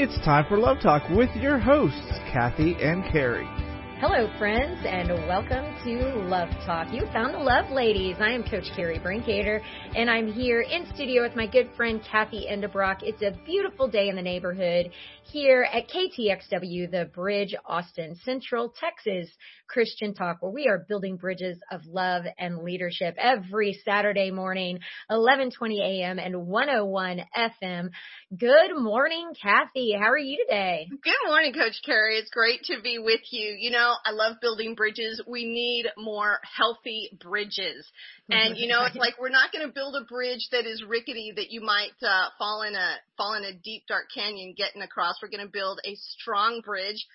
It's time for Love Talk with your hosts, Kathy and Carrie. Hello, friends, and welcome to Love Talk. You found the love ladies. I am Coach Carrie Brinkater, and I'm here in studio with my good friend Kathy Endebrock. It's a beautiful day in the neighborhood here at KTXW, the Bridge, Austin, Central Texas Christian Talk, where we are building bridges of love and leadership every Saturday morning, 11:20 a.m. and 101 FM. Good morning, Kathy. How are you today? Good morning, Coach Carrie. It's great to be with you. You know, I love building bridges. We need more healthy bridges. And you know, it's like we're not going to build a bridge that is rickety that you might uh, fall in a fall in a deep dark canyon getting across. We're going to build a strong bridge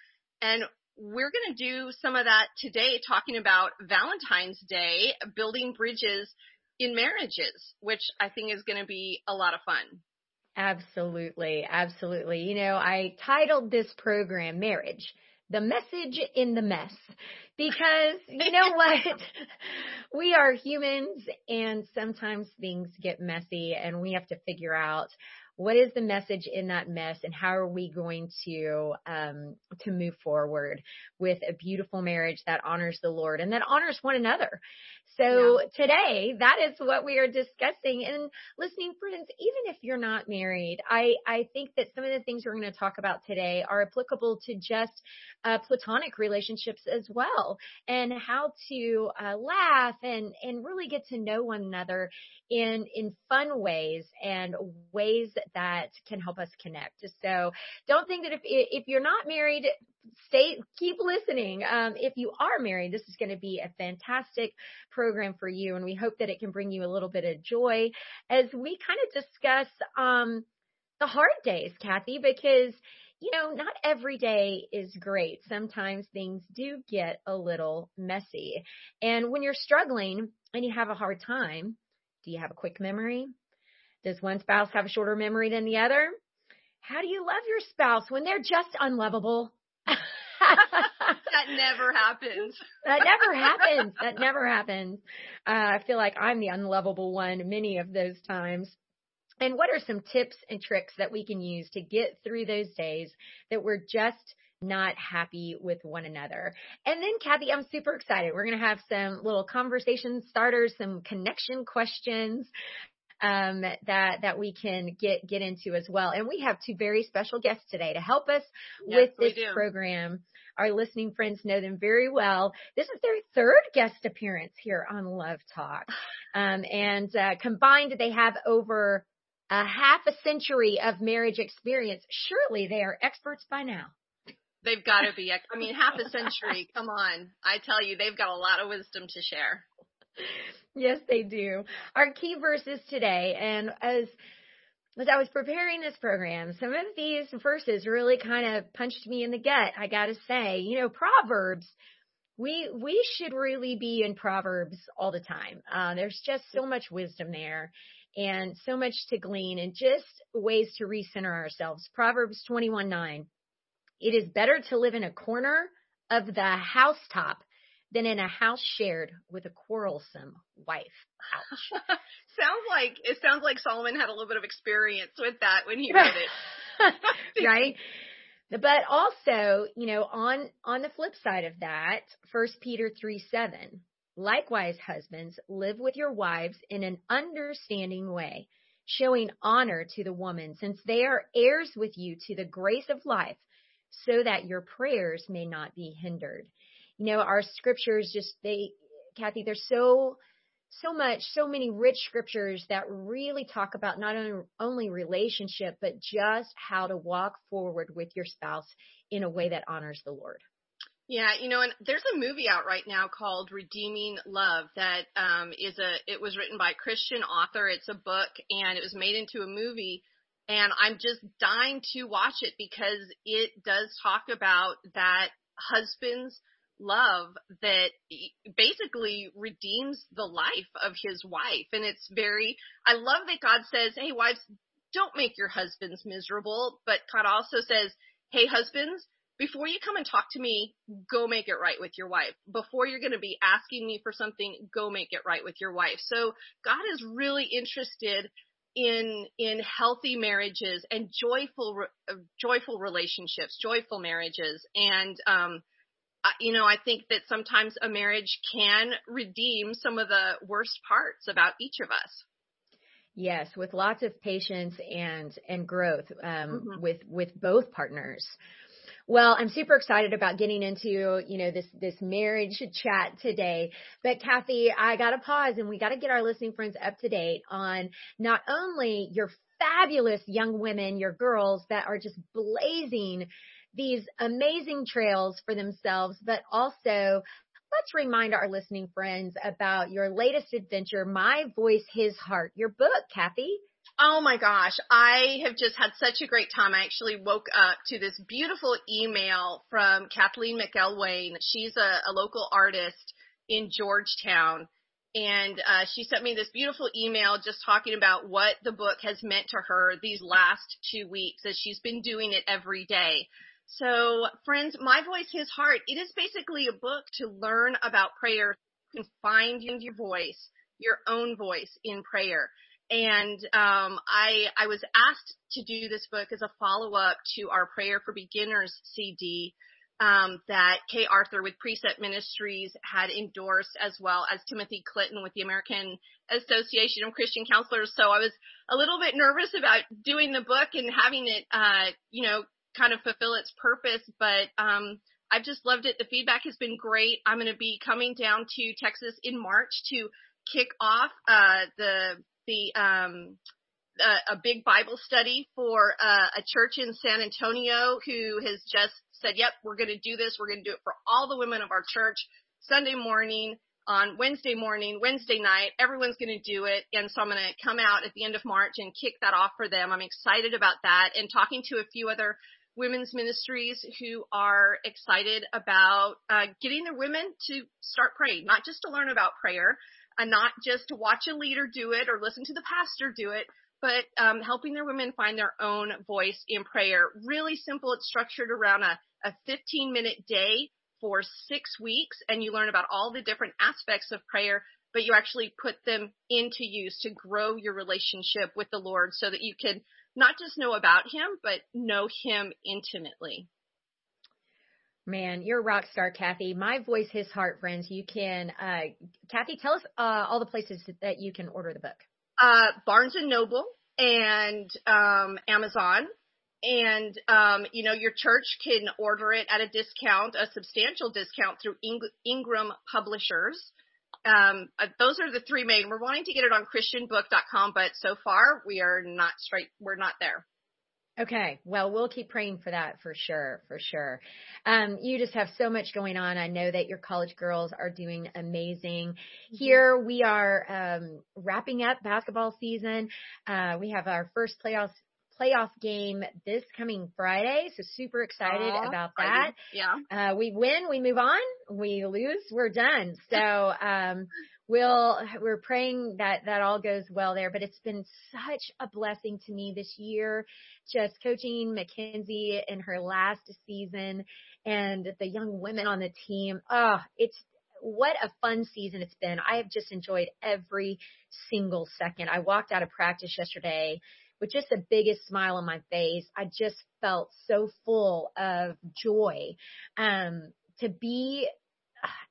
and we're going to do some of that today talking about Valentine's Day, building bridges in marriages, which I think is going to be a lot of fun. Absolutely. Absolutely. You know, I titled this program Marriage, the message in the mess because you know what? we are humans and sometimes things get messy and we have to figure out what is the message in that mess and how are we going to um to move forward with a beautiful marriage that honors the Lord and that honors one another. So yeah. today that is what we are discussing and listening friends even if you're not married I I think that some of the things we're going to talk about today are applicable to just uh, platonic relationships as well and how to uh, laugh and and really get to know one another in in fun ways and ways that can help us connect. So don't think that if if you're not married, stay keep listening. Um, if you are married, this is going to be a fantastic program for you, and we hope that it can bring you a little bit of joy as we kind of discuss um, the hard days, Kathy, because you know, not every day is great. Sometimes things do get a little messy. And when you're struggling and you have a hard time, do you have a quick memory? Does one spouse have a shorter memory than the other? How do you love your spouse when they're just unlovable? That never happens. that never happens. That never happens. Uh, I feel like I'm the unlovable one many of those times. And what are some tips and tricks that we can use to get through those days that we're just not happy with one another. And then Kathy, I'm super excited. We're going to have some little conversation starters, some connection questions um, that that we can get get into as well. And we have two very special guests today to help us yes, with this program. Our listening friends know them very well. This is their third guest appearance here on Love Talk, um, and uh, combined they have over a half a century of marriage experience. Surely they are experts by now. They've got to be. I mean, half a century. Come on. I tell you, they've got a lot of wisdom to share. Yes, they do. Our key verses today, and as as I was preparing this program, some of these verses really kind of punched me in the gut. I got to say, you know, Proverbs. We we should really be in Proverbs all the time. Uh, there's just so much wisdom there, and so much to glean, and just ways to recenter ourselves. Proverbs 21 9. It is better to live in a corner of the housetop than in a house shared with a quarrelsome wife. Ouch. sounds like it sounds like Solomon had a little bit of experience with that when he wrote it. right? But also, you know, on on the flip side of that, First Peter 3 7, likewise, husbands, live with your wives in an understanding way, showing honor to the woman, since they are heirs with you to the grace of life so that your prayers may not be hindered. You know, our scriptures just, they, Kathy, there's so, so much, so many rich scriptures that really talk about not only, relationship, but just how to walk forward with your spouse in a way that honors the Lord. Yeah, you know, and there's a movie out right now called Redeeming Love that um, is a. It was written by a Christian author. It's a book, and it was made into a movie and I'm just dying to watch it because it does talk about that husband's love that basically redeems the life of his wife. And it's very, I love that God says, hey, wives, don't make your husbands miserable. But God also says, hey, husbands, before you come and talk to me, go make it right with your wife. Before you're going to be asking me for something, go make it right with your wife. So God is really interested in in healthy marriages and joyful joyful relationships, joyful marriages, and um, you know, I think that sometimes a marriage can redeem some of the worst parts about each of us. Yes, with lots of patience and and growth um, mm-hmm. with with both partners. Well, I'm super excited about getting into, you know, this, this marriage chat today. But Kathy, I gotta pause and we gotta get our listening friends up to date on not only your fabulous young women, your girls that are just blazing these amazing trails for themselves, but also let's remind our listening friends about your latest adventure, My Voice, His Heart, your book, Kathy. Oh my gosh, I have just had such a great time. I actually woke up to this beautiful email from Kathleen McElwain. She's a, a local artist in Georgetown. And uh, she sent me this beautiful email just talking about what the book has meant to her these last two weeks as she's been doing it every day. So, friends, My Voice, His Heart, it is basically a book to learn about prayer. You can find your voice, your own voice in prayer. And um, I I was asked to do this book as a follow up to our Prayer for Beginners CD um, that Kay Arthur with Precept Ministries had endorsed, as well as Timothy Clinton with the American Association of Christian Counselors. So I was a little bit nervous about doing the book and having it, uh, you know, kind of fulfill its purpose, but um, I've just loved it. The feedback has been great. I'm going to be coming down to Texas in March to kick off uh, the the um, a, big Bible study for uh, a church in San Antonio who has just said, "Yep, we're going to do this. We're going to do it for all the women of our church Sunday morning." On Wednesday morning, Wednesday night, everyone's going to do it. And so I'm going to come out at the end of March and kick that off for them. I'm excited about that and talking to a few other women's ministries who are excited about uh, getting their women to start praying, not just to learn about prayer, and not just to watch a leader do it or listen to the pastor do it, but um, helping their women find their own voice in prayer. Really simple. It's structured around a, a 15 minute day for six weeks, and you learn about all the different aspects of prayer, but you actually put them into use to grow your relationship with the Lord so that you can not just know about Him, but know Him intimately. Man, you're a rock star, Kathy. My voice, his heart, friends. You can, uh, Kathy, tell us uh, all the places that you can order the book. Uh, Barnes and Noble and um, Amazon, and um, you know your church can order it at a discount, a substantial discount through Ingram Publishers. Um, uh, those are the three main. We're wanting to get it on ChristianBook.com, but so far we are not straight. We're not there. Okay. Well, we'll keep praying for that for sure, for sure. Um, you just have so much going on. I know that your college girls are doing amazing. Mm-hmm. Here we are um, wrapping up basketball season. Uh, we have our first playoff playoff game this coming Friday, so super excited Aww, about that. Yeah. Uh, we win, we move on. We lose, we're done. So um, we'll we're praying that that all goes well there. But it's been such a blessing to me this year, just coaching Mackenzie in her last season and the young women on the team. Oh, it's what a fun season it's been. I have just enjoyed every single second. I walked out of practice yesterday with just the biggest smile on my face. I just felt so full of joy um, to be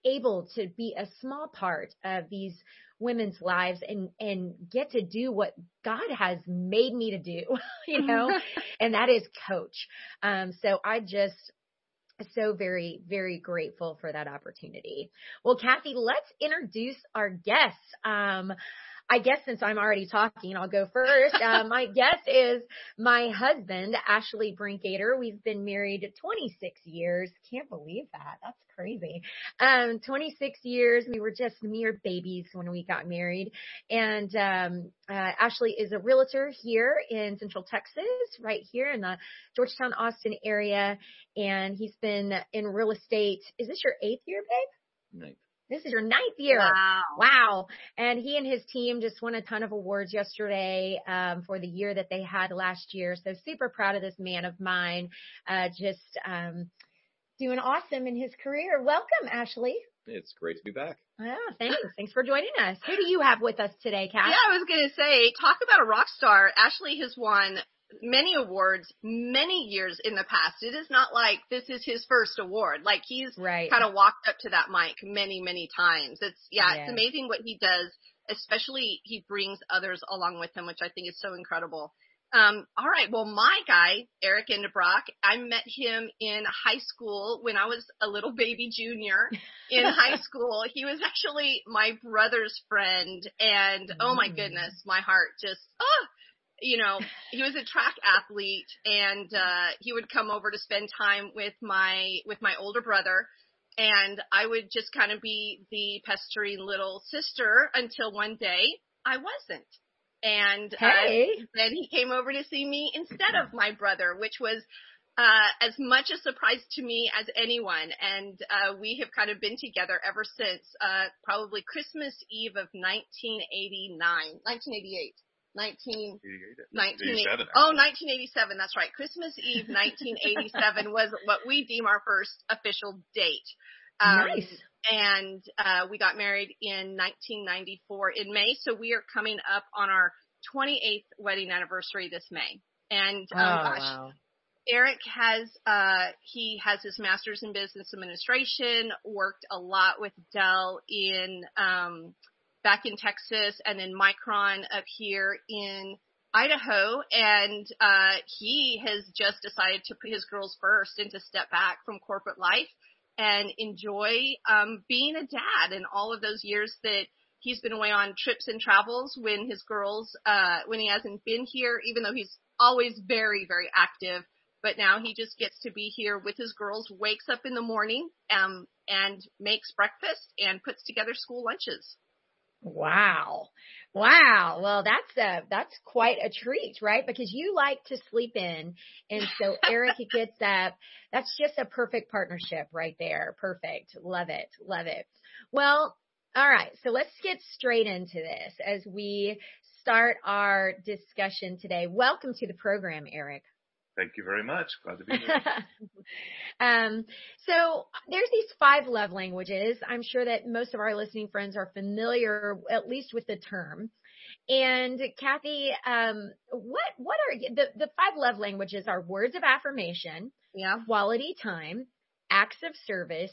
able to be a small part of these women's lives and and get to do what God has made me to do, you know, and that is coach. Um, so I just so very, very grateful for that opportunity. Well, Kathy, let's introduce our guests. Um, I guess since I'm already talking, I'll go first. Uh, my guest is my husband, Ashley Brinkater. We've been married 26 years. Can't believe that. That's crazy. Um, 26 years. We were just mere babies when we got married. And, um, uh, Ashley is a realtor here in Central Texas, right here in the Georgetown, Austin area. And he's been in real estate. Is this your eighth year, babe? Ninth. This is your ninth year. Wow. Wow. And he and his team just won a ton of awards yesterday um, for the year that they had last year. So super proud of this man of mine. Uh, just um, doing awesome in his career. Welcome, Ashley. It's great to be back. Yeah, thanks. Thanks for joining us. Who do you have with us today, Kat? Yeah, I was going to say, talk about a rock star. Ashley has won many awards many years in the past. It is not like this is his first award. Like he's right. kind of walked up to that mic many, many times. It's yeah, yeah, it's amazing what he does. Especially he brings others along with him, which I think is so incredible. Um, all right. Well, my guy, Eric Endebrock, I met him in high school when I was a little baby junior in high school. He was actually my brother's friend and oh my mm. goodness, my heart just, oh, you know, he was a track athlete and, uh, he would come over to spend time with my, with my older brother. And I would just kind of be the pestering little sister until one day I wasn't. And uh, hey. uh, then he came over to see me instead of my brother, which was uh, as much a surprise to me as anyone. And uh, we have kind of been together ever since, uh, probably Christmas Eve of 1989, 1988. 19, 1987, oh, 1987. That's right. Christmas Eve 1987 was what we deem our first official date. Um, nice. And uh, we got married in 1994 in May, so we are coming up on our 28th wedding anniversary this May. And um, oh, gosh, wow. Eric has uh he has his master's in business administration, worked a lot with Dell in um back in Texas and then Micron up here in Idaho and uh he has just decided to put his girls first and to step back from corporate life and enjoy um, being a dad and all of those years that he's been away on trips and travels when his girls, uh, when he hasn't been here, even though he's always very, very active. But now he just gets to be here with his girls, wakes up in the morning, um, and makes breakfast and puts together school lunches. Wow. Wow. Well, that's a, that's quite a treat, right? Because you like to sleep in. And so Eric gets up. That's just a perfect partnership right there. Perfect. Love it. Love it. Well, all right. So let's get straight into this as we start our discussion today. Welcome to the program, Eric. Thank you very much. Glad to be here. um, so there's these five love languages. I'm sure that most of our listening friends are familiar, at least with the term. And Kathy, um, what what are the the five love languages? Are words of affirmation, yeah, quality time, acts of service,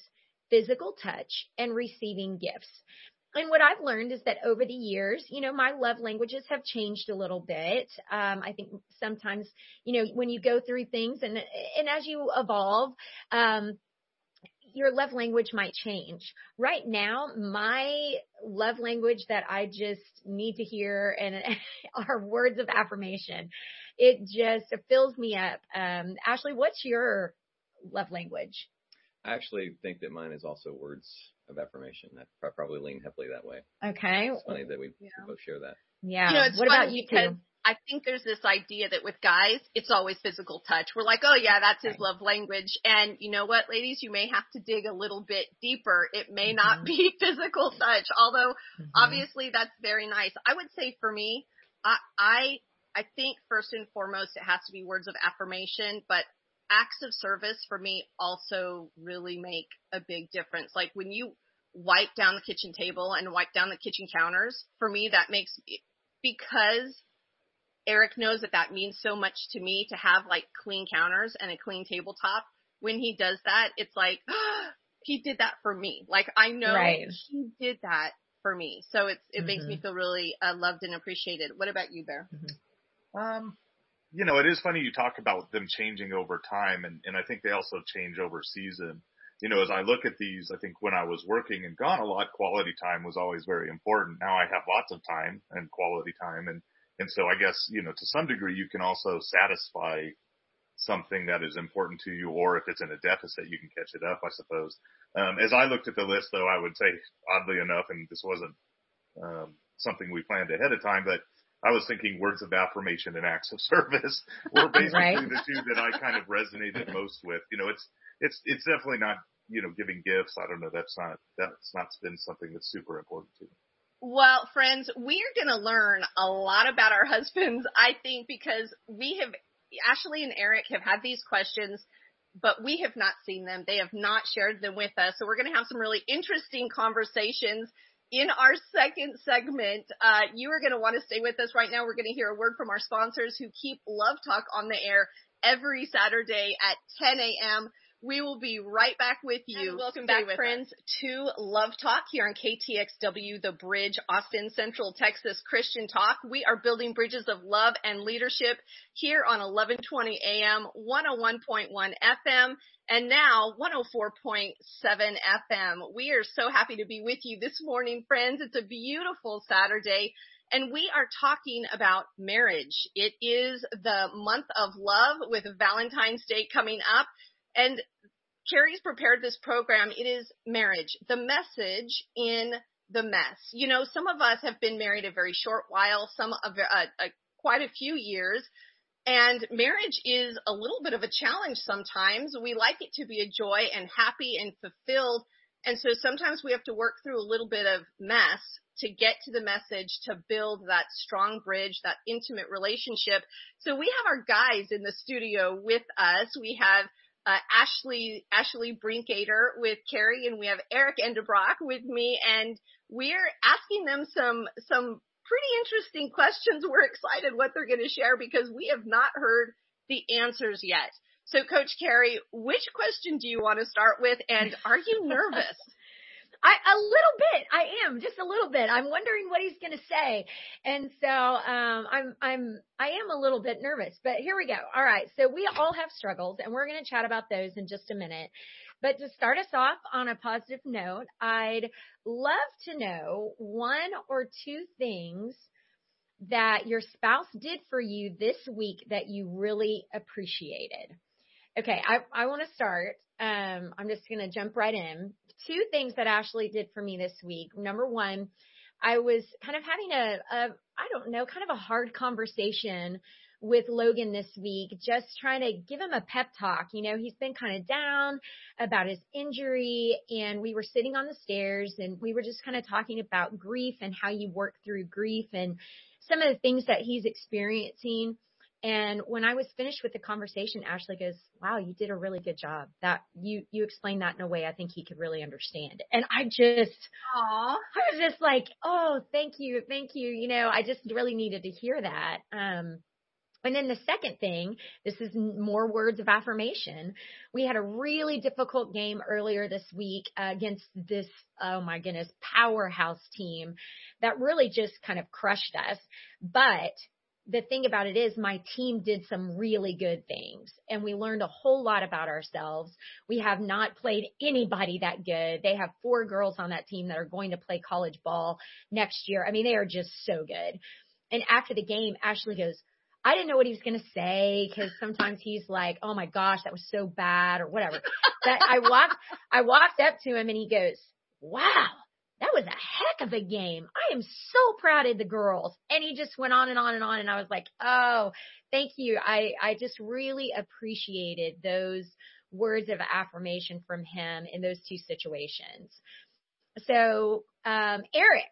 physical touch, and receiving gifts and what I've learned is that over the years, you know, my love languages have changed a little bit. Um, I think sometimes, you know, when you go through things and, and as you evolve, um, your love language might change. Right now, my love language that I just need to hear and are words of affirmation. It just fills me up. Um, Ashley, what's your love language? I actually think that mine is also words of affirmation. I probably lean heavily that way. Okay. It's funny that we yeah. both share that. Yeah. You know, it's what about you because too? I think there's this idea that with guys, it's always physical touch. We're like, oh yeah, that's his love language. And you know what, ladies, you may have to dig a little bit deeper. It may mm-hmm. not be physical touch, although mm-hmm. obviously that's very nice. I would say for me, I, I, I think first and foremost it has to be words of affirmation, but acts of service for me also really make a big difference. Like when you wipe down the kitchen table and wipe down the kitchen counters, for me that makes because Eric knows that that means so much to me to have like clean counters and a clean tabletop. When he does that, it's like oh, he did that for me. Like I know right. he did that for me. So it's it mm-hmm. makes me mm-hmm. feel really uh, loved and appreciated. What about you, Bear? Mm-hmm. Um, you know, it is funny you talk about them changing over time, and, and I think they also change over season. You know, as I look at these, I think when I was working and gone a lot, quality time was always very important. Now I have lots of time and quality time, and and so I guess you know to some degree you can also satisfy something that is important to you, or if it's in a deficit, you can catch it up, I suppose. Um, as I looked at the list, though, I would say, oddly enough, and this wasn't um, something we planned ahead of time, but I was thinking words of affirmation and acts of service were basically right. the two that I kind of resonated most with. You know, it's it's it's definitely not you know giving gifts. I don't know. That's not that's not been something that's super important to me. Well, friends, we're going to learn a lot about our husbands, I think, because we have, Ashley and Eric have had these questions but we have not seen them. They have not shared them with us. So we're going to have some really interesting conversations in our second segment. Uh, you are going to want to stay with us right now. We're going to hear a word from our sponsors who keep Love Talk on the air every Saturday at 10 a.m. We will be right back with you. And welcome back, friends, us. to Love Talk here on KTXW, The Bridge, Austin Central Texas Christian Talk. We are building bridges of love and leadership here on 1120 AM, 101.1 FM, and now 104.7 FM. We are so happy to be with you this morning, friends. It's a beautiful Saturday. And we are talking about marriage. It is the month of love with Valentine's Day coming up. And Carrie's prepared this program. It is marriage, the message in the mess. You know, some of us have been married a very short while, some of uh, uh, quite a few years. And marriage is a little bit of a challenge sometimes. We like it to be a joy and happy and fulfilled. And so sometimes we have to work through a little bit of mess to get to the message to build that strong bridge, that intimate relationship. So we have our guys in the studio with us. We have uh, Ashley Ashley Brinkater with Carrie, and we have Eric Endebrock with me, and we're asking them some some pretty interesting questions. We're excited what they're going to share because we have not heard the answers yet. So, Coach Carrie, which question do you want to start with, and are you nervous? I a little bit. I am just a little bit. I'm wondering what he's going to say, and so um, I'm I'm I am a little bit nervous. But here we go. All right. So we all have struggles, and we're going to chat about those in just a minute. But to start us off on a positive note, I'd love to know one or two things that your spouse did for you this week that you really appreciated. Okay, I I want to start. Um, I'm just going to jump right in two things that Ashley did for me this week. Number one, I was kind of having a, a I don't know, kind of a hard conversation with Logan this week, just trying to give him a pep talk. You know, he's been kind of down about his injury and we were sitting on the stairs and we were just kind of talking about grief and how you work through grief and some of the things that he's experiencing. And when I was finished with the conversation, Ashley goes, wow, you did a really good job. That you, you explained that in a way I think he could really understand. And I just, Aww. I was just like, oh, thank you. Thank you. You know, I just really needed to hear that. Um, and then the second thing, this is more words of affirmation. We had a really difficult game earlier this week uh, against this, oh my goodness, powerhouse team that really just kind of crushed us. But the thing about it is my team did some really good things and we learned a whole lot about ourselves. We have not played anybody that good. They have four girls on that team that are going to play college ball next year. I mean, they are just so good. And after the game, Ashley goes, I didn't know what he was going to say because sometimes he's like, "Oh my gosh, that was so bad" or whatever. But I walked, I walked up to him and he goes, "Wow, that was a heck of a game. I am so proud of the girls. And he just went on and on and on. And I was like, oh, thank you. I, I just really appreciated those words of affirmation from him in those two situations. So, um, Eric,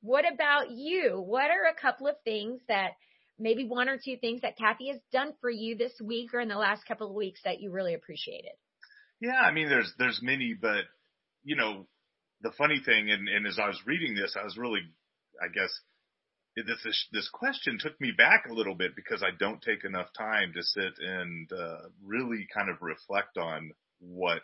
what about you? What are a couple of things that maybe one or two things that Kathy has done for you this week or in the last couple of weeks that you really appreciated? Yeah, I mean, there's, there's many, but you know, the funny thing, and, and as I was reading this, I was really, I guess, this, this, this question took me back a little bit because I don't take enough time to sit and uh, really kind of reflect on what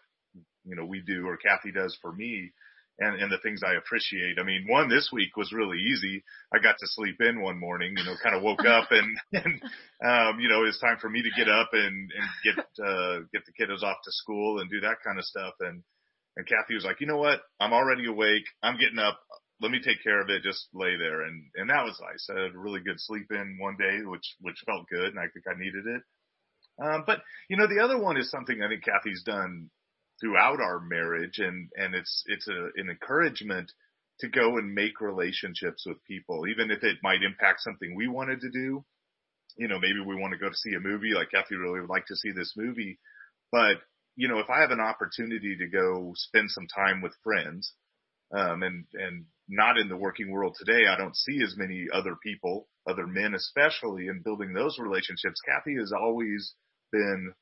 you know we do or Kathy does for me and, and the things I appreciate. I mean, one this week was really easy. I got to sleep in one morning, you know, kind of woke up and, and, um, you know, it's time for me to get up and, and get, uh, get the kiddos off to school and do that kind of stuff. And, and Kathy was like, you know what? I'm already awake. I'm getting up. Let me take care of it. Just lay there. And, and that was nice. I had a really good sleep in one day, which, which felt good. And I think I needed it. Um, but you know, the other one is something I think Kathy's done throughout our marriage and, and it's, it's a, an encouragement to go and make relationships with people, even if it might impact something we wanted to do. You know, maybe we want to go to see a movie like Kathy really would like to see this movie, but you know, if I have an opportunity to go spend some time with friends, um, and, and not in the working world today, I don't see as many other people, other men especially, in building those relationships. Kathy has always been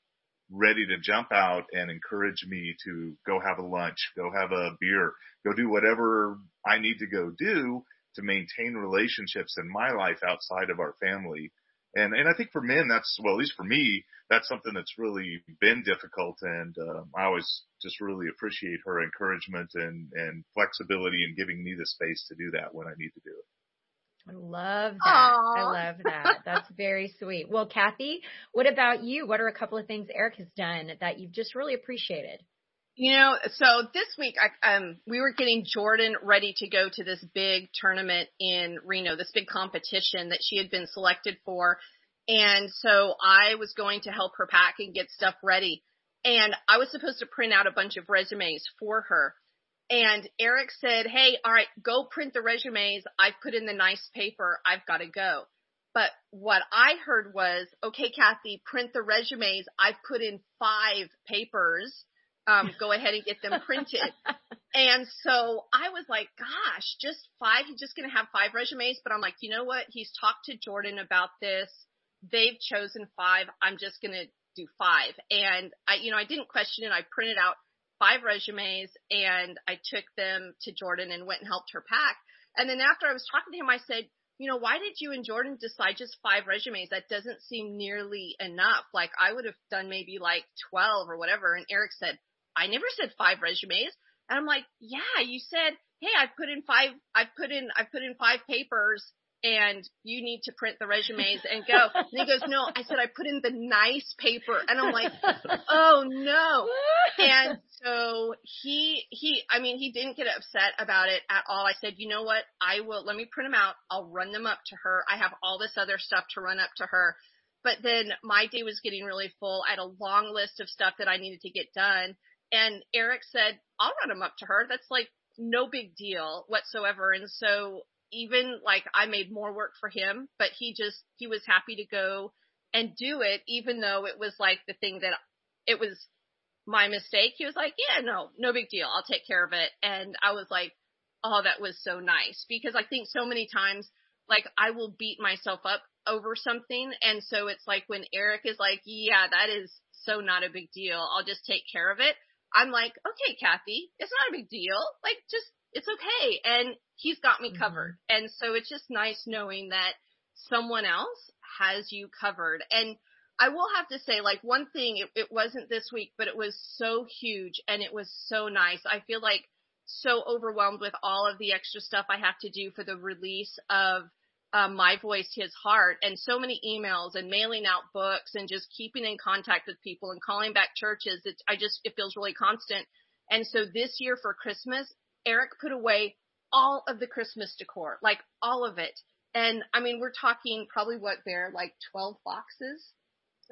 ready to jump out and encourage me to go have a lunch, go have a beer, go do whatever I need to go do to maintain relationships in my life outside of our family. And, and I think for men, that's, well, at least for me, that's something that's really been difficult. And, uh, I always just really appreciate her encouragement and, and flexibility in giving me the space to do that when I need to do it. I love that. Aww. I love that. That's very sweet. Well, Kathy, what about you? What are a couple of things Eric has done that you've just really appreciated? You know, so this week, I, um, we were getting Jordan ready to go to this big tournament in Reno, this big competition that she had been selected for. And so I was going to help her pack and get stuff ready. And I was supposed to print out a bunch of resumes for her. And Eric said, Hey, all right, go print the resumes. I've put in the nice paper. I've got to go. But what I heard was, okay, Kathy, print the resumes. I've put in five papers um, go ahead and get them printed. and so I was like, gosh, just five. He's just going to have five resumes. But I'm like, you know what? He's talked to Jordan about this. They've chosen five. I'm just going to do five. And I, you know, I didn't question it. I printed out five resumes and I took them to Jordan and went and helped her pack. And then after I was talking to him, I said, you know, why did you and Jordan decide just five resumes? That doesn't seem nearly enough. Like I would have done maybe like 12 or whatever. And Eric said, I never said five resumes. And I'm like, yeah, you said, hey, I've put in five, I've put in, I've put in five papers and you need to print the resumes and go. And he goes, no, I said I put in the nice paper. And I'm like, oh no. And so he, he, I mean, he didn't get upset about it at all. I said, you know what? I will, let me print them out. I'll run them up to her. I have all this other stuff to run up to her. But then my day was getting really full. I had a long list of stuff that I needed to get done. And Eric said, I'll run them up to her. That's like no big deal whatsoever. And so even like I made more work for him, but he just, he was happy to go and do it, even though it was like the thing that it was my mistake. He was like, yeah, no, no big deal. I'll take care of it. And I was like, oh, that was so nice because I think so many times, like I will beat myself up over something. And so it's like when Eric is like, yeah, that is so not a big deal. I'll just take care of it. I'm like, okay, Kathy, it's not a big deal. Like, just, it's okay. And he's got me mm-hmm. covered. And so it's just nice knowing that someone else has you covered. And I will have to say, like, one thing, it, it wasn't this week, but it was so huge and it was so nice. I feel like so overwhelmed with all of the extra stuff I have to do for the release of um, my voice, his heart, and so many emails and mailing out books and just keeping in contact with people and calling back churches. It's, I just, it feels really constant. And so this year for Christmas, Eric put away all of the Christmas decor, like all of it. And I mean, we're talking probably what there, like 12 boxes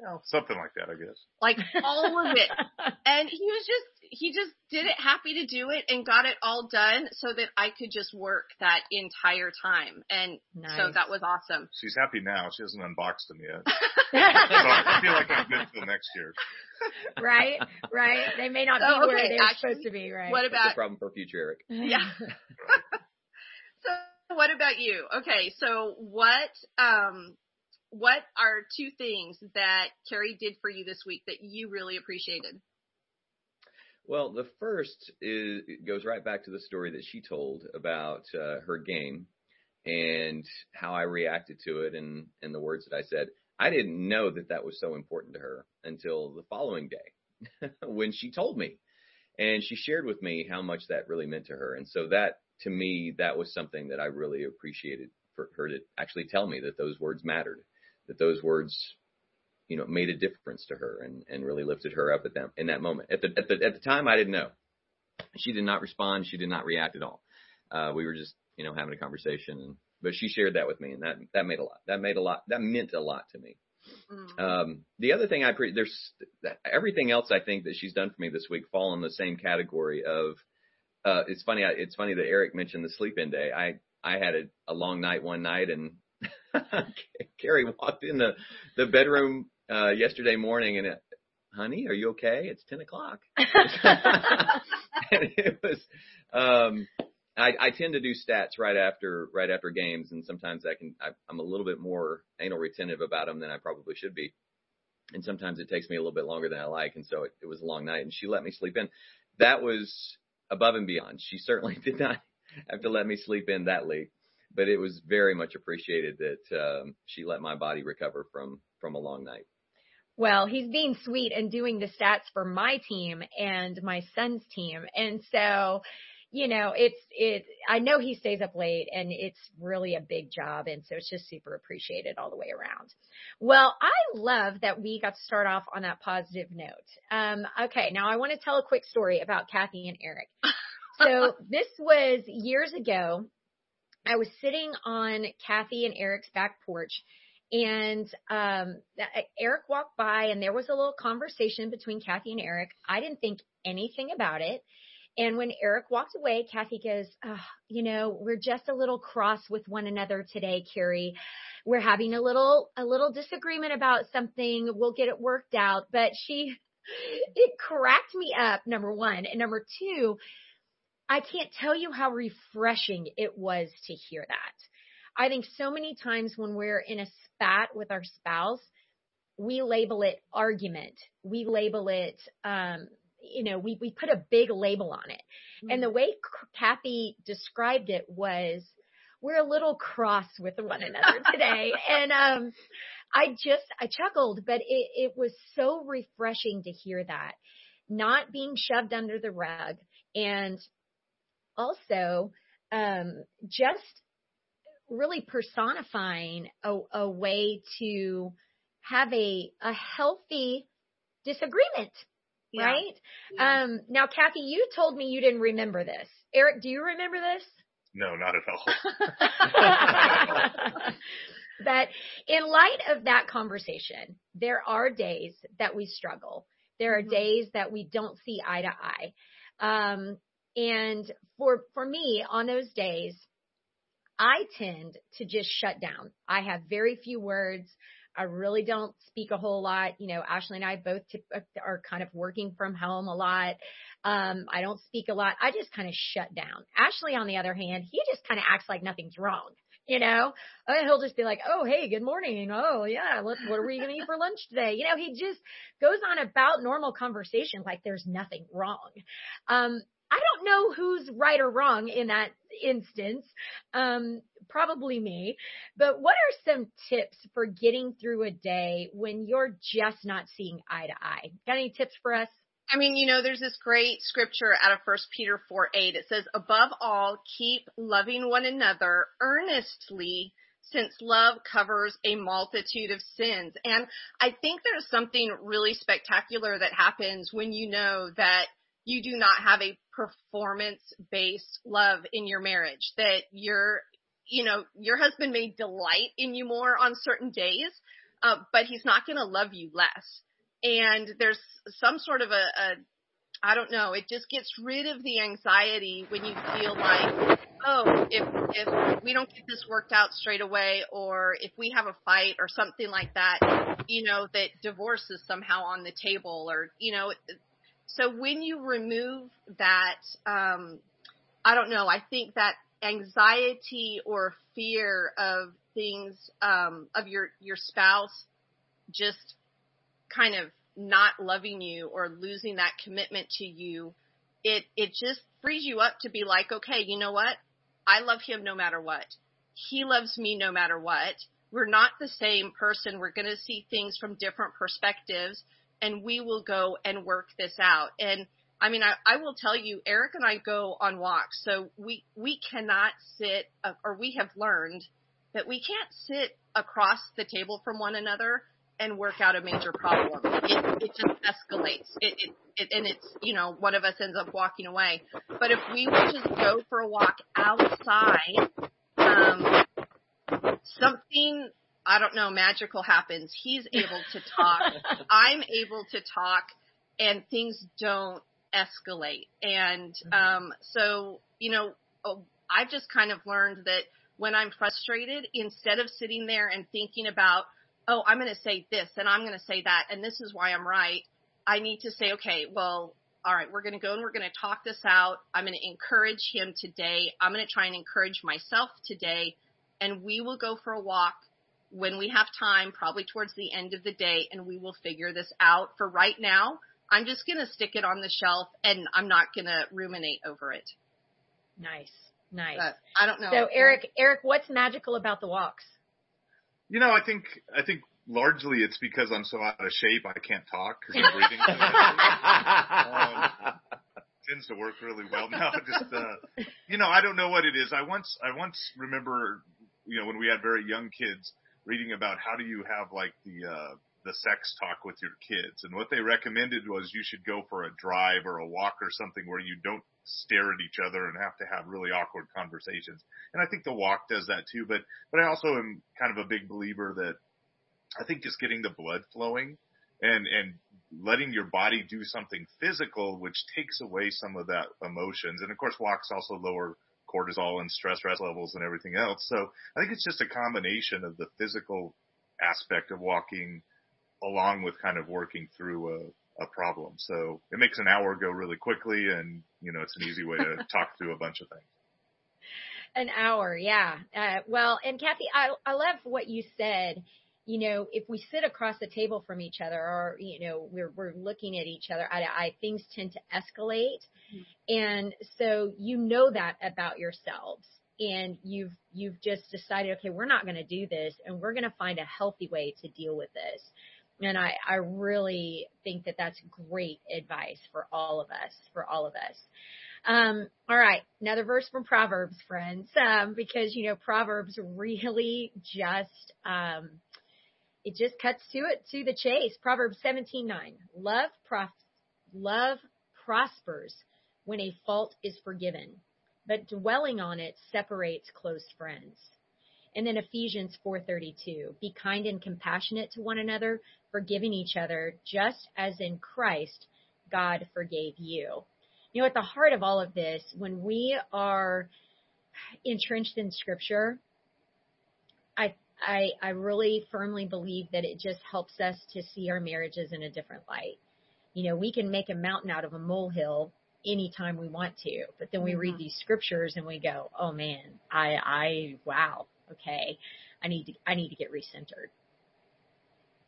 know, something like that, I guess. Like all of it. and he was just, he just did it happy to do it and got it all done so that I could just work that entire time. And nice. so that was awesome. She's happy now. She hasn't unboxed them yet. so I feel like I'm good till next year. right, right. They may not be okay, where they're actually, supposed to be, right? What about That's problem for future Eric? Yeah. so what about you? Okay, so what um what are two things that Carrie did for you this week that you really appreciated? Well, the first is goes right back to the story that she told about uh, her game and how I reacted to it and and the words that I said. I didn't know that that was so important to her until the following day when she told me and she shared with me how much that really meant to her. And so that to me that was something that I really appreciated for her to actually tell me that those words mattered that those words, you know, made a difference to her and, and really lifted her up at that in that moment. At the at the at the time, I didn't know. She did not respond. She did not react at all. Uh, we were just you know having a conversation, and but she shared that with me, and that that made a lot. That made a lot. That meant a lot to me. Mm-hmm. Um, the other thing I pre- there's everything else I think that she's done for me this week fall in the same category of. Uh, it's funny. It's funny that Eric mentioned the sleep in day. I I had a, a long night one night and Carrie walked in the the bedroom uh yesterday morning and it, honey, are you okay? It's ten o'clock. and it was um I, I tend to do stats right after right after games, and sometimes I can I, I'm a little bit more anal retentive about them than I probably should be. and sometimes it takes me a little bit longer than I like, and so it, it was a long night, and she let me sleep in. That was above and beyond. She certainly did not have to let me sleep in that late, but it was very much appreciated that um, she let my body recover from from a long night. Well, he's being sweet and doing the stats for my team and my son's team. And so, you know, it's, it, I know he stays up late and it's really a big job. And so it's just super appreciated all the way around. Well, I love that we got to start off on that positive note. Um, okay. Now I want to tell a quick story about Kathy and Eric. So this was years ago. I was sitting on Kathy and Eric's back porch and um, Eric walked by, and there was a little conversation between Kathy and Eric. I didn't think anything about it. And when Eric walked away, Kathy goes, oh, "You know, we're just a little cross with one another today, Carrie. We're having a little a little disagreement about something. We'll get it worked out." But she, it cracked me up. Number one, and number two, I can't tell you how refreshing it was to hear that. I think so many times when we're in a spat with our spouse, we label it argument. We label it, um, you know, we, we put a big label on it. Mm-hmm. And the way Kathy described it was, we're a little cross with one another today. and, um, I just, I chuckled, but it, it was so refreshing to hear that not being shoved under the rug and also, um, just really personifying a, a way to have a, a healthy disagreement. Yeah. Right? Yeah. Um, now, Kathy, you told me you didn't remember this. Eric, do you remember this? No, not at all. but in light of that conversation, there are days that we struggle. There are mm-hmm. days that we don't see eye to eye. Um, and for, for me on those days, I tend to just shut down. I have very few words. I really don't speak a whole lot. You know, Ashley and I both uh, are kind of working from home a lot. Um, I don't speak a lot. I just kind of shut down. Ashley, on the other hand, he just kind of acts like nothing's wrong. You know, uh, he'll just be like, "Oh, hey, good morning. Oh, yeah, let's. What are we gonna eat for lunch today?" You know, he just goes on about normal conversation like there's nothing wrong. Um, I don't know who's right or wrong in that instance. Um, probably me. But what are some tips for getting through a day when you're just not seeing eye to eye? Got any tips for us? I mean, you know, there's this great scripture out of First Peter 4 8. It says, above all, keep loving one another earnestly since love covers a multitude of sins. And I think there's something really spectacular that happens when you know that you do not have a performance based love in your marriage, that your, you know, your husband may delight in you more on certain days, uh, but he's not going to love you less. And there's some sort of a, a, I don't know, it just gets rid of the anxiety when you feel like, oh, if, if we don't get this worked out straight away or if we have a fight or something like that, you know, that divorce is somehow on the table or, you know, so when you remove that, um, I don't know, I think that anxiety or fear of things, um, of your, your spouse just kind of not loving you or losing that commitment to you, it, it just frees you up to be like, okay, you know what? I love him no matter what. He loves me no matter what. We're not the same person. We're going to see things from different perspectives and we will go and work this out. And I mean, I, I will tell you, Eric and I go on walks, so we we cannot sit, or we have learned that we can't sit across the table from one another and work out a major problem. It, it just escalates. It, it, it, and it's, you know, one of us ends up walking away. But if we would just go for a walk outside, um, something I don't know, magical happens. He's able to talk. I'm able to talk and things don't escalate. And, mm-hmm. um, so, you know, oh, I've just kind of learned that when I'm frustrated, instead of sitting there and thinking about, oh, I'm going to say this and I'm going to say that and this is why I'm right, I need to say, okay, well, all right, we're going to go and we're going to talk this out. I'm going to encourage him today. I'm going to try and encourage myself today and we will go for a walk when we have time, probably towards the end of the day, and we will figure this out. For right now, I'm just going to stick it on the shelf and I'm not going to ruminate over it. Nice. Nice. But I don't know. So Eric, Eric, what's magical about the walks? You know, I think I think largely it's because I'm so out of shape I can't talk because I'm breathing. um, tends to work really well now. Just uh, you know, I don't know what it is. I once I once remember, you know, when we had very young kids, reading about how do you have like the uh, the sex talk with your kids, and what they recommended was you should go for a drive or a walk or something where you don't stare at each other and have to have really awkward conversations. And I think the walk does that too. But but I also am kind of a big believer that I think just getting the blood flowing and and letting your body do something physical, which takes away some of that emotions. And of course, walks also lower cortisol and stress stress levels and everything else. So I think it's just a combination of the physical aspect of walking along with kind of working through a, a problem. So it makes an hour go really quickly and, you know, it's an easy way to talk through a bunch of things. An hour, yeah. Uh, well, and Kathy, I, I love what you said. You know, if we sit across the table from each other or, you know, we're, we're looking at each other, I, I things tend to escalate. Mm-hmm. And so you know that about yourselves and you've, you've just decided, okay, we're not going to do this and we're going to find a healthy way to deal with this. And I, I really think that that's great advice for all of us, for all of us. Um, all right. Another verse from Proverbs, friends, um, because, you know, Proverbs really just, um, it just cuts to it, to the chase. Proverbs 17:9. Love, prof- love prospers when a fault is forgiven, but dwelling on it separates close friends. And then Ephesians 4:32, be kind and compassionate to one another, forgiving each other, just as in Christ God forgave you. You know, at the heart of all of this, when we are entrenched in scripture, I I, I really firmly believe that it just helps us to see our marriages in a different light. You know, we can make a mountain out of a molehill anytime we want to, but then we mm-hmm. read these scriptures and we go, oh man, I, I, wow, okay, I need to, I need to get recentered.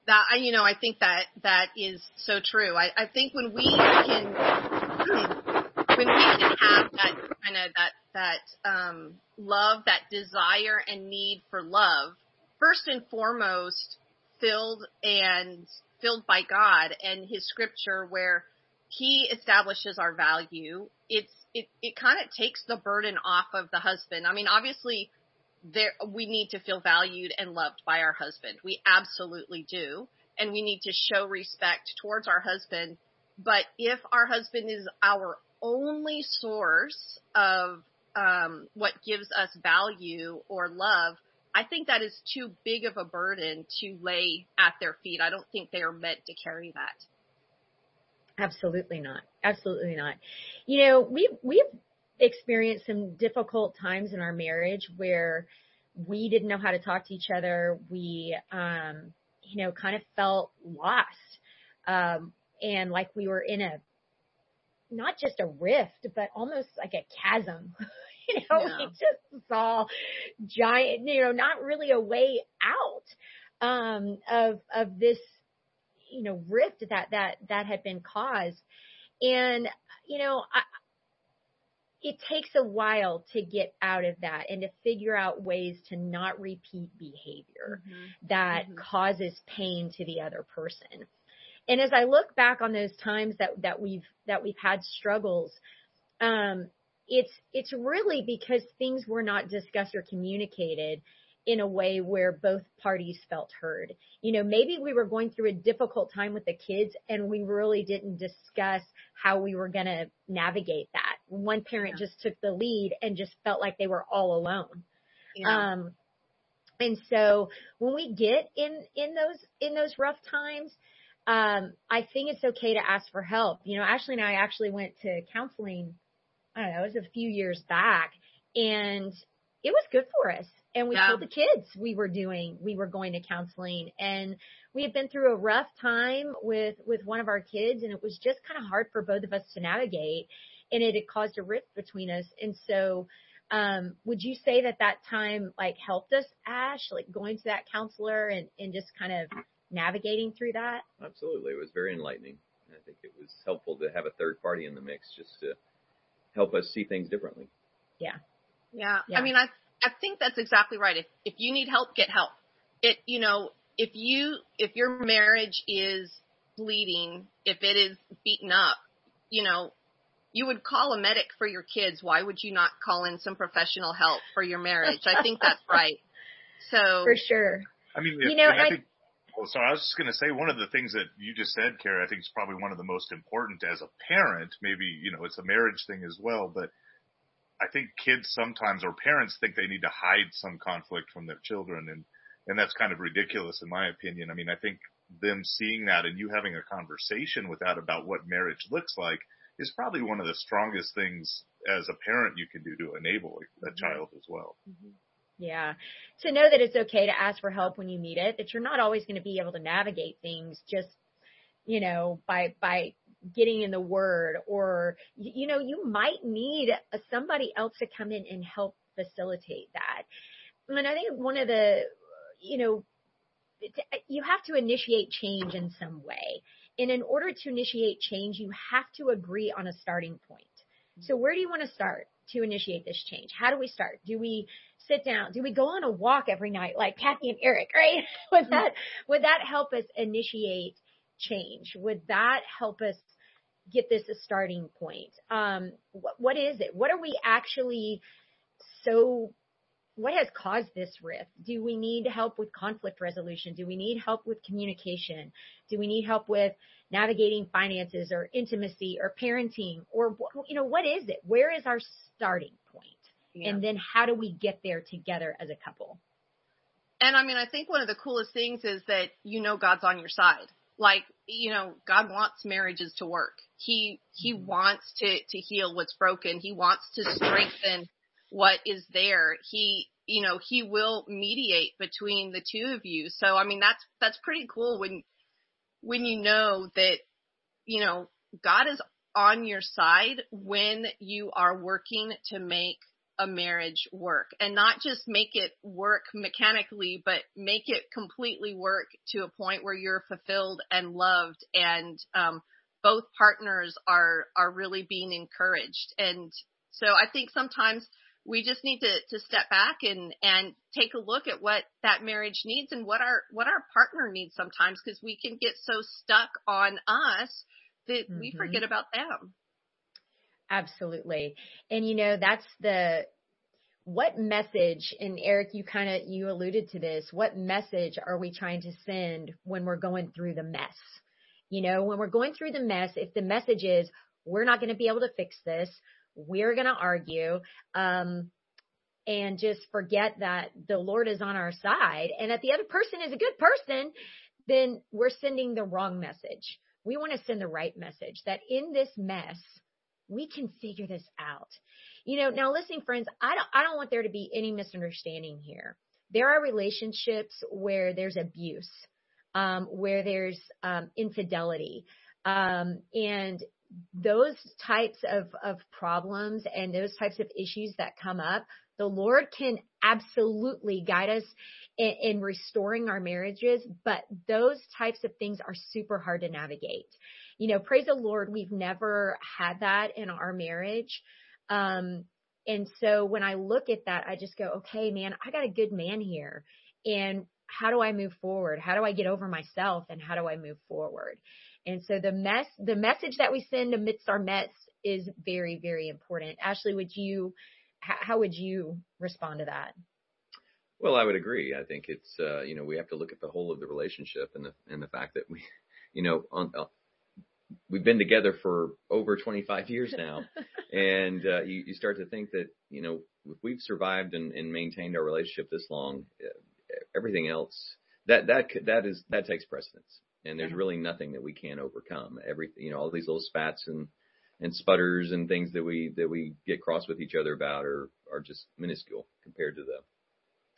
That you know, I think that that is so true. I, I think when we can, when we can have that kind of that that um, love, that desire and need for love, first and foremost, filled and filled by God and His Scripture, where He establishes our value. It's it it kind of takes the burden off of the husband. I mean, obviously there we need to feel valued and loved by our husband. We absolutely do. And we need to show respect towards our husband. But if our husband is our only source of um, what gives us value or love, I think that is too big of a burden to lay at their feet. I don't think they are meant to carry that. Absolutely not. Absolutely not. You know, we've we've experienced some difficult times in our marriage where we didn't know how to talk to each other. We, um, you know, kind of felt lost. Um, and like we were in a, not just a rift, but almost like a chasm. you know, yeah. we just saw giant, you know, not really a way out, um, of, of this, you know, rift that, that, that had been caused. And, you know, I, it takes a while to get out of that and to figure out ways to not repeat behavior mm-hmm. that mm-hmm. causes pain to the other person. And as I look back on those times that, that we've, that we've had struggles, um, it's, it's really because things were not discussed or communicated in a way where both parties felt heard. You know, maybe we were going through a difficult time with the kids and we really didn't discuss how we were going to navigate that. One parent yeah. just took the lead and just felt like they were all alone. Yeah. Um, and so when we get in, in those, in those rough times, um, I think it's okay to ask for help. You know, Ashley and I actually went to counseling, I don't know, it was a few years back and it was good for us. And we yeah. told the kids we were doing, we were going to counseling and we had been through a rough time with, with one of our kids and it was just kind of hard for both of us to navigate and it had caused a rift between us. And so, Um, would you say that that time like helped us, Ash, like going to that counselor and, and just kind of navigating through that? Absolutely. It was very enlightening. I think it was helpful to have a third party in the mix just to help us see things differently. Yeah. Yeah. Yeah. I mean, I I think that's exactly right. If if you need help, get help. It you know if you if your marriage is bleeding, if it is beaten up, you know, you would call a medic for your kids. Why would you not call in some professional help for your marriage? I think that's right. So For sure. I mean, You know, I I- think. Well, so I was just going to say one of the things that you just said, Kara, I think is probably one of the most important as a parent. Maybe you know it's a marriage thing as well, but I think kids sometimes or parents think they need to hide some conflict from their children, and and that's kind of ridiculous in my opinion. I mean, I think them seeing that and you having a conversation with that about what marriage looks like is probably one of the strongest things as a parent you can do to enable a, a mm-hmm. child as well. Mm-hmm. Yeah. To know that it's okay to ask for help when you need it, that you're not always going to be able to navigate things just, you know, by, by getting in the word or, you know, you might need a, somebody else to come in and help facilitate that. And I think one of the, you know, uh, you have to initiate change in some way. And in order to initiate change, you have to agree on a starting point. So where do you want to start to initiate this change? How do we start? Do we sit down? Do we go on a walk every night like Kathy and Eric, right? Would that, would that help us initiate change? Would that help us get this a starting point? Um, what, what is it? What are we actually so what has caused this rift? Do we need help with conflict resolution? Do we need help with communication? Do we need help with navigating finances or intimacy or parenting or you know what is it? Where is our starting point? Yeah. And then how do we get there together as a couple? And I mean, I think one of the coolest things is that you know God's on your side. Like, you know, God wants marriages to work. He he mm-hmm. wants to to heal what's broken. He wants to strengthen what is there. He you know, he will mediate between the two of you. So I mean, that's that's pretty cool when when you know that you know, God is on your side when you are working to make a marriage work and not just make it work mechanically, but make it completely work to a point where you're fulfilled and loved and, um, both partners are, are really being encouraged. And so I think sometimes we just need to, to step back and, and take a look at what that marriage needs and what our, what our partner needs sometimes because we can get so stuck on us that we Mhm. forget about them. Absolutely. And you know, that's the, what message, and Eric, you kind of, you alluded to this, what message are we trying to send when we're going through the mess? You know, when we're going through the mess, if the message is, we're not going to be able to fix this, we're going to argue, um, and just forget that the Lord is on our side and that the other person is a good person, then we're sending the wrong message. We want to send the right message that in this mess, we can figure this out. You know, now listening friends, I don't, I don't want there to be any misunderstanding here. There are relationships where there's abuse, um, where there's, um, infidelity, um, and those types of, of problems and those types of issues that come up, the Lord can absolutely guide us in, in restoring our marriages, but those types of things are super hard to navigate. You know, praise the Lord, we've never had that in our marriage. Um, and so when I look at that, I just go, okay, man, I got a good man here. And how do I move forward? How do I get over myself and how do I move forward? And so the mess, the message that we send amidst our mess is very, very important. Ashley, would you, how, would you respond to that? Well, I would agree. I think it's uh, you know we have to look at the whole of the relationship and the and the fact that we, you know, on, uh, we've been together for over 25 years now, and uh, you, you start to think that you know if we've survived and, and maintained our relationship this long, uh, everything else that that that is that takes precedence, and there's really nothing that we can't overcome. Every you know all these little spats and and sputters and things that we that we get cross with each other about are are just minuscule compared to the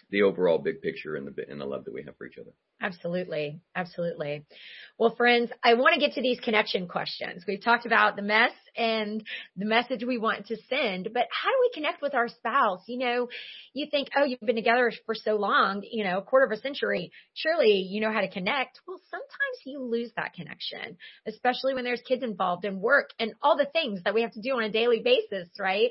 the overall big picture and the and the love that we have for each other. Absolutely. Absolutely. Well, friends, I want to get to these connection questions. We've talked about the mess and the message we want to send. But how do we connect with our spouse? You know, you think, oh, you've been together for so long, you know, a quarter of a century. Surely you know how to connect. Well, sometimes you lose that connection, especially when there's kids involved and work and all the things that we have to do on a daily basis, right?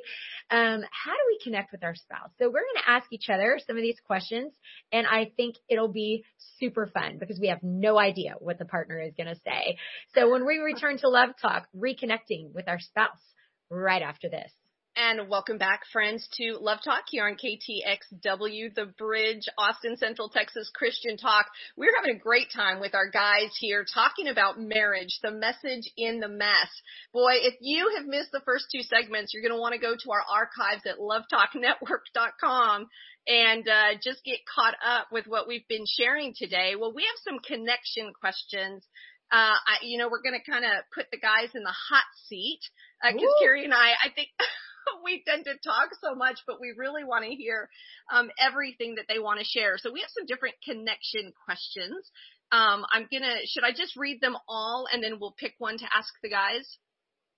Um, how do we connect with our spouse? So we're going to ask each other some of these questions and I think it'll be super fun because we have no idea what the partner is going to say. So when we return to Love Talk, reconnecting with our spouse right after this. And welcome back, friends, to Love Talk here on KTXW, The Bridge, Austin Central Texas Christian Talk. We're having a great time with our guys here talking about marriage, the message in the mess. Boy, if you have missed the first two segments, you're going to want to go to our archives at lovetalknetwork.com and uh, just get caught up with what we've been sharing today. Well, we have some connection questions. Uh, I, you know, we're going to kind of put the guys in the hot seat because uh, Carrie and I, I think. we tend to talk so much, but we really want to hear um, everything that they want to share. So we have some different connection questions. Um, I'm gonna. Should I just read them all and then we'll pick one to ask the guys?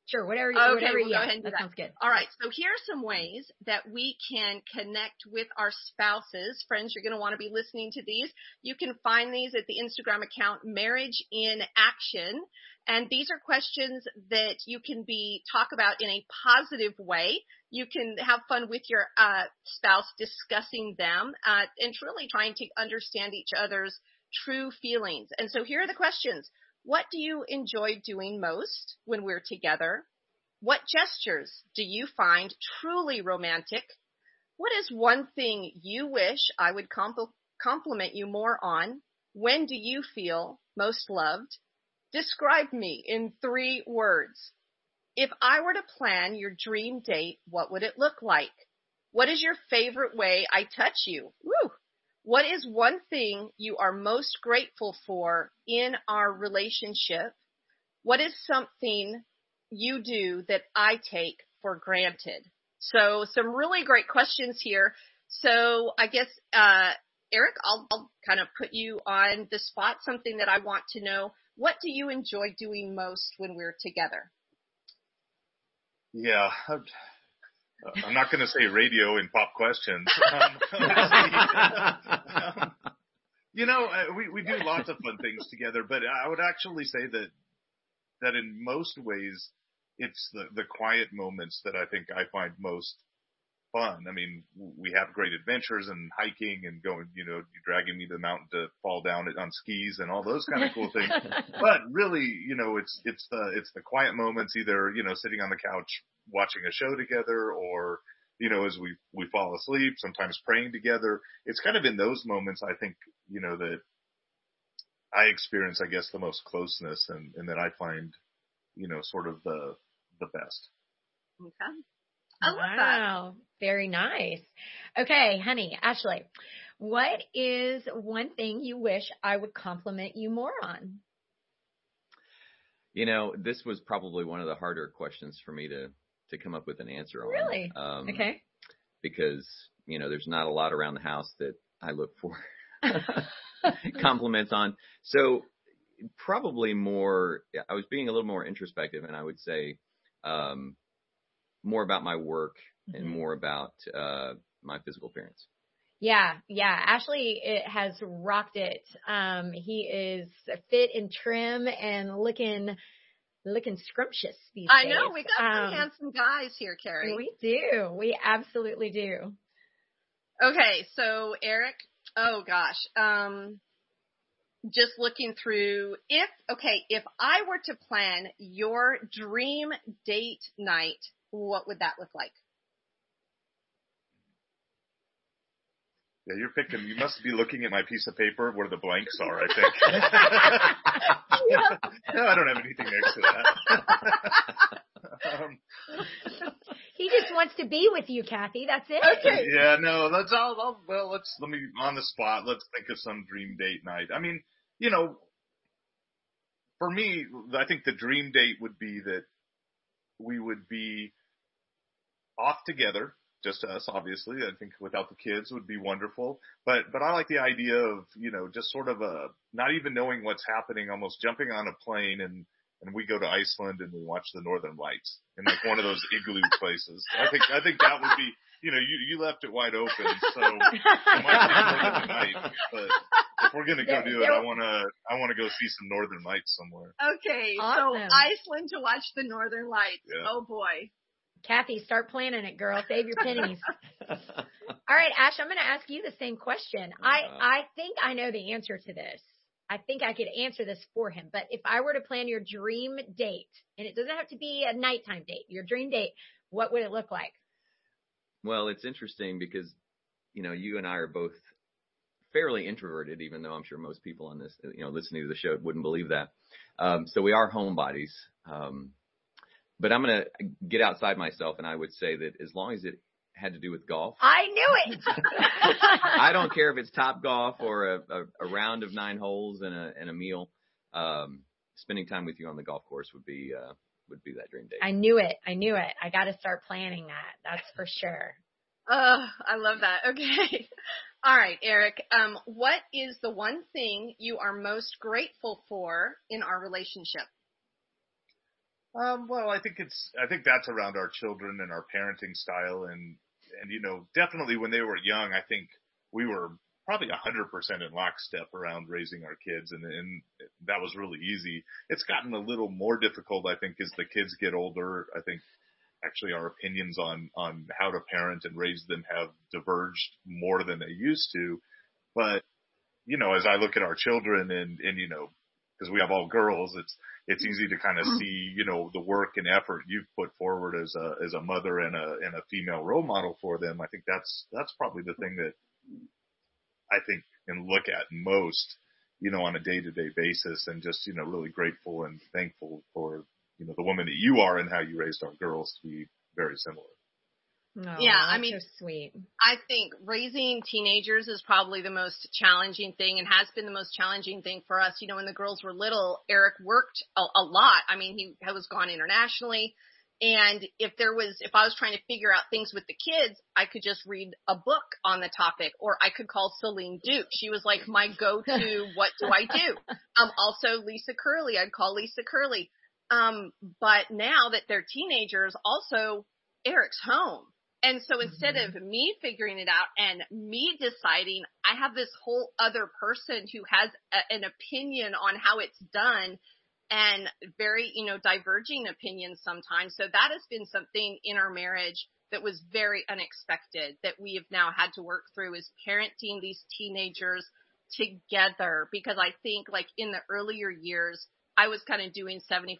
Sure, whatever. You, Okay, whatever, we'll yeah, go ahead and do that, that. sounds good. All right. So here are some ways that we can connect with our spouses. Friends, you're going to want to be listening to these. You can find these at the Instagram account Marriage in Action. And these are questions that you can be talk about in a positive way. You can have fun with your uh, spouse discussing them uh, and truly trying to understand each other's true feelings. And so here are the questions. What do you enjoy doing most when we're together? What gestures do you find truly romantic? What is one thing you wish I would compl- compliment you more on? When do you feel most loved? Describe me in three words. If I were to plan your dream date, what would it look like? What is your favorite way I touch you? Woo! What is one thing you are most grateful for in our relationship? What is something you do that I take for granted? So some really great questions here. So I guess, uh, Eric, I'll, I'll kind of put you on the spot, something that I want to know. What do you enjoy doing most when we're together? Yeah, I'm not going to say radio and pop questions. Um, you know, uh, we we do lots of fun things together, but I would actually say that that in most ways, it's the the quiet moments that I think I find most fun. I mean, we have great adventures and hiking and going, you know, dragging me to the mountain to fall down on skis and all those kind of cool things. But really, you know, it's, it's the, it's the quiet moments, either, you know, sitting on the couch watching a show together or, you know, as we, we fall asleep, sometimes praying together. It's kind of in those moments, I think, you know, that I experience, I guess, the most closeness and, and that I find, you know, sort of the, the best. Okay. I love wow. that. Very nice. Okay, honey, Ashley, what is one thing you wish I would compliment you more on? You know, this was probably one of the harder questions for me to to come up with an answer on. Really? Um, okay. Because you know, there's not a lot around the house that I look for compliments on. So probably more. I was being a little more introspective, and I would say um, more about my work mm-hmm. and more about uh, my physical appearance. Yeah, yeah. Ashley it has rocked it. Um, he is fit and trim and looking looking scrumptious these I days. know we got um, some handsome guys here, Carrie. We do. We absolutely do. Okay, so Eric, oh gosh, um, just looking through if okay, if I were to plan your dream date night, what would that look like? Yeah, you're picking. You must be looking at my piece of paper where the blanks are. I think. no, I don't have anything next to that. um, he just wants to be with you, Kathy. That's it. Okay. Yeah, no, let's. I'll, I'll. Well, let's. Let me on the spot. Let's think of some dream date night. I mean, you know, for me, I think the dream date would be that we would be off together, just us, obviously. I think without the kids would be wonderful. But, but I like the idea of, you know, just sort of a, not even knowing what's happening, almost jumping on a plane and, and we go to Iceland and we watch the Northern Lights in like one of those igloo places. I think I think that would be you know you you left it wide open, so it might be more than night. But if we're gonna go do it, I wanna I wanna go see some Northern Lights somewhere. Okay, Awesome. so Iceland to watch the Northern Lights. Yeah. Oh boy. Kathy, start planning it, girl. Save your pennies. All right, Ash, I'm going to ask you the same question. I I think I know the answer to this. I think I could answer this for him. But if I were to plan your dream date, and it doesn't have to be a nighttime date, your dream date, what would it look like? Well, it's interesting because, you know, you and I are both fairly introverted, even though I'm sure most people on this, you know, listening to the show wouldn't believe that. Um, so we are homebodies. Um, but I'm going to get outside myself and I would say that as long as it had to do with golf, I knew it. I don't care if it's Topgolf or a, a, a round of nine holes and a, and a meal. Um, spending time with you on the golf course would be, uh, would be that dream date. I knew it. I knew it. I got to start planning that. That's for sure. Oh, I love that. Okay. All right, Eric. Um, what is the one thing you are most grateful for in our relationship? Um, well, I think it's, I think that's around our children and our parenting style and, and, you know, definitely when they were young, I think we were probably a hundred percent in lockstep around raising our kids and, and that was really easy. It's gotten a little more difficult, I think, as the kids get older. I think actually our opinions on, on how to parent and raise them have diverged more than they used to. But, you know, as I look at our children and, and, you know, because we have all girls, it's, it's easy to kind of mm-hmm. see, you know, the work and effort you've put forward as a, as a mother and a, and a female role model for them. I think that's, that's probably the thing that I think and look at most, you know, on a day to day basis and just, you know, really grateful and thankful for, you know, the woman that you are and how you raised our girls to be very similar. No, Yeah, I mean- so sweet. I think raising teenagers is probably the most challenging thing and has been the most challenging thing for us. You know, when the girls were little, Eric worked a, a lot. I mean, he was gone internationally. And if there was, if I was trying to figure out things with the kids, I could just read a book on the topic or I could call Celine Duke. She was like my go-to, what do I do? Um, also Lisa Curley, I'd call Lisa Curley. Um, but now that they're teenagers, also Eric's home. And so instead mm-hmm. of me figuring it out and me deciding, I have this whole other person who has a, an opinion on how it's done and very, you know, diverging opinions sometimes. So that has been something in our marriage that was very unexpected that we have now had to work through is parenting these teenagers together because I think like in the earlier years, I was kind of doing 75%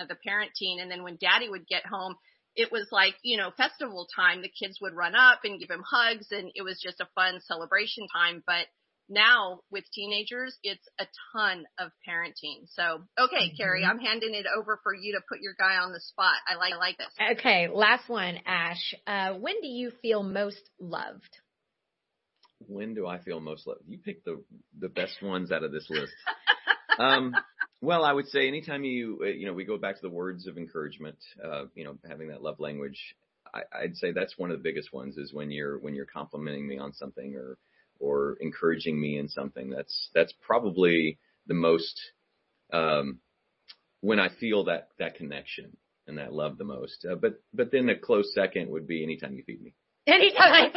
of the parenting. And then when daddy would get home, it was like, you know, festival time. The kids would run up and give him hugs and it was just a fun celebration time. But now with teenagers, it's a ton of parenting. So, okay, Carrie, I'm handing it over for you to put your guy on the spot. I like, I like this. Okay, last one, Ash. Uh, when do you feel most loved? when do I feel most loved? You picked the the best ones out of this list. Um, well, I would say anytime you uh, you know we go back to the words of encouragement, uh, you know, having that love language. I, I'd say that's one of the biggest ones is when you're when you're complimenting me on something or or encouraging me in something. That's that's probably the most um, when I feel that that connection and that love the most. Uh, but but then a close second would be anytime you feed me. Anytime I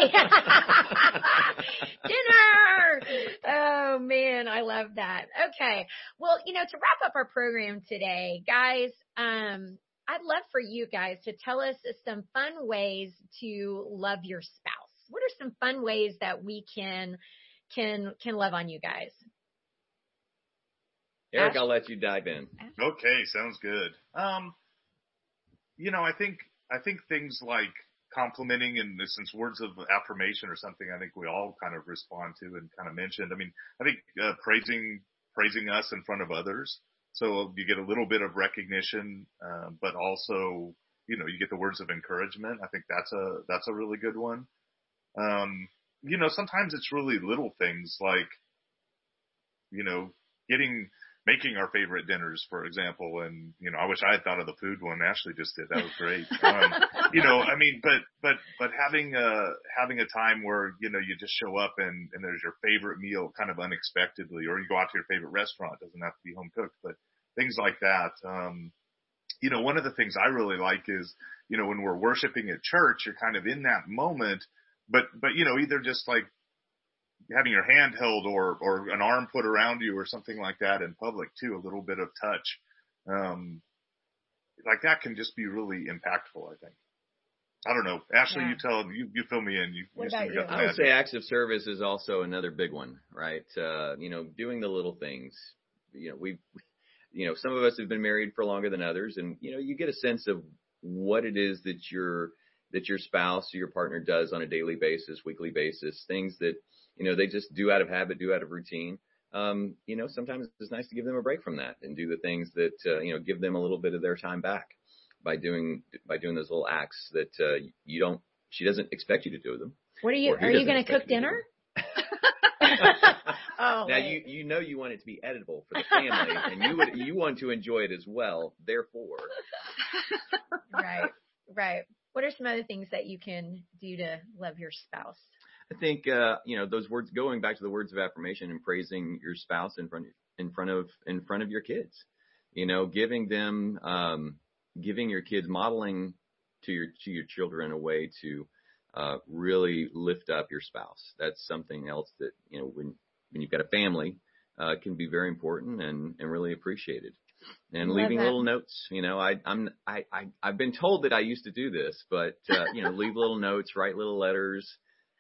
dinner. Oh man, I love that. Okay. Well, you know, to wrap up our program today, guys, um, I'd love for you guys to tell us some fun ways to love your spouse. What are some fun ways that we can can can love on you guys? Eric, Ash? I'll let you dive in. Okay, sounds good. Um, you know, I think I think things like complimenting and since words of affirmation or something, I think we all kind of respond to and kind of mentioned. I mean, I think uh, praising praising us in front of others, so you get a little bit of recognition, uh, but also you know you get the words of encouragement. I think that's a that's a really good one. Um, you know, sometimes it's really little things like you know getting making our favorite dinners, for example. And, you know, I wish I had thought of the food one Ashley just did. That was great. Um, you know, I mean, but, but, but having a, having a time where, you know, you just show up and, and there's your favorite meal kind of unexpectedly, or you go out to your favorite restaurant. It doesn't have to be home cooked, but things like that. Um, you know, one of the things I really like is, you know, when we're worshiping at church, you're kind of in that moment, but, but, you know, either just like having your hand held or, or an arm put around you or something like that in public too, a little bit of touch. Um, like that can just be really impactful, I think. I don't know. Ashley, Yeah. you tell you you fill me in. You, What you about seem to got you? I would say acts of service is also another big one, right? Uh, you know, doing the little things. You know, we, you know, some of us have been married for longer than others, and you know, you get a sense of what it is that your that your spouse or your partner does on a daily basis, weekly basis, things that you know they just do out of habit, do out of routine. Um, you know, sometimes it's nice to give them a break from that and do the things that uh, you know give them a little bit of their time back by doing by doing those little acts that uh, you don't. She doesn't expect you to do them. What are you? Are you going to cook you to do dinner? oh, Now wait. you you know you want it to be editable for the family, and you would you want to enjoy it as well. Therefore, right, right. What are some other things that you can do to love your spouse? I think uh, you know those words. Going back to the words of affirmation and praising your spouse in front in front of in front of your kids. You know, giving them um, giving your kids modeling to your to your children a way to uh, really lift up your spouse. That's something else that you know when when you've got a family uh, can be very important and and really appreciated. And Love leaving that. little notes, you know, I I'm I, I I've been told that I used to do this, but uh, you know, leave little notes, write little letters,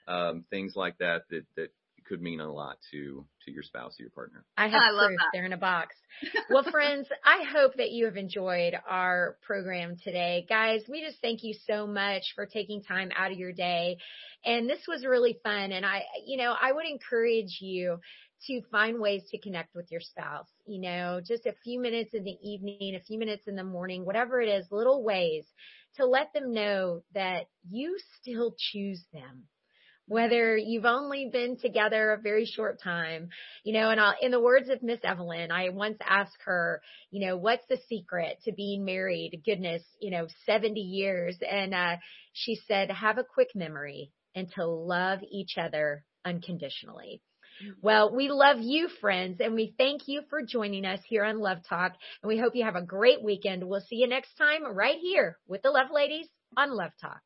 um, things like that that that could mean a lot to to your spouse or your partner. I have I love proof. that. They're in a box. Well, friends, I hope that you have enjoyed our program today. Guys, we just thank you so much for taking time out of your day. And this was really fun. And I, you know, I would encourage you to find ways to connect with your spouse. You know, just a few minutes in the evening, a few minutes in the morning, whatever it is, little ways to let them know that you still choose them. Whether you've only been together a very short time, you know, and I'll, in the words of Miss Evelyn, I once asked her, you know, what's the secret to being married? Goodness, you know, 70 years. And, uh, she said, have a quick memory and to love each other unconditionally. Well, we love you, friends, and we thank you for joining us here on Love Talk. And we hope you have a great weekend. We'll see you next time right here with the Love Ladies on Love Talk.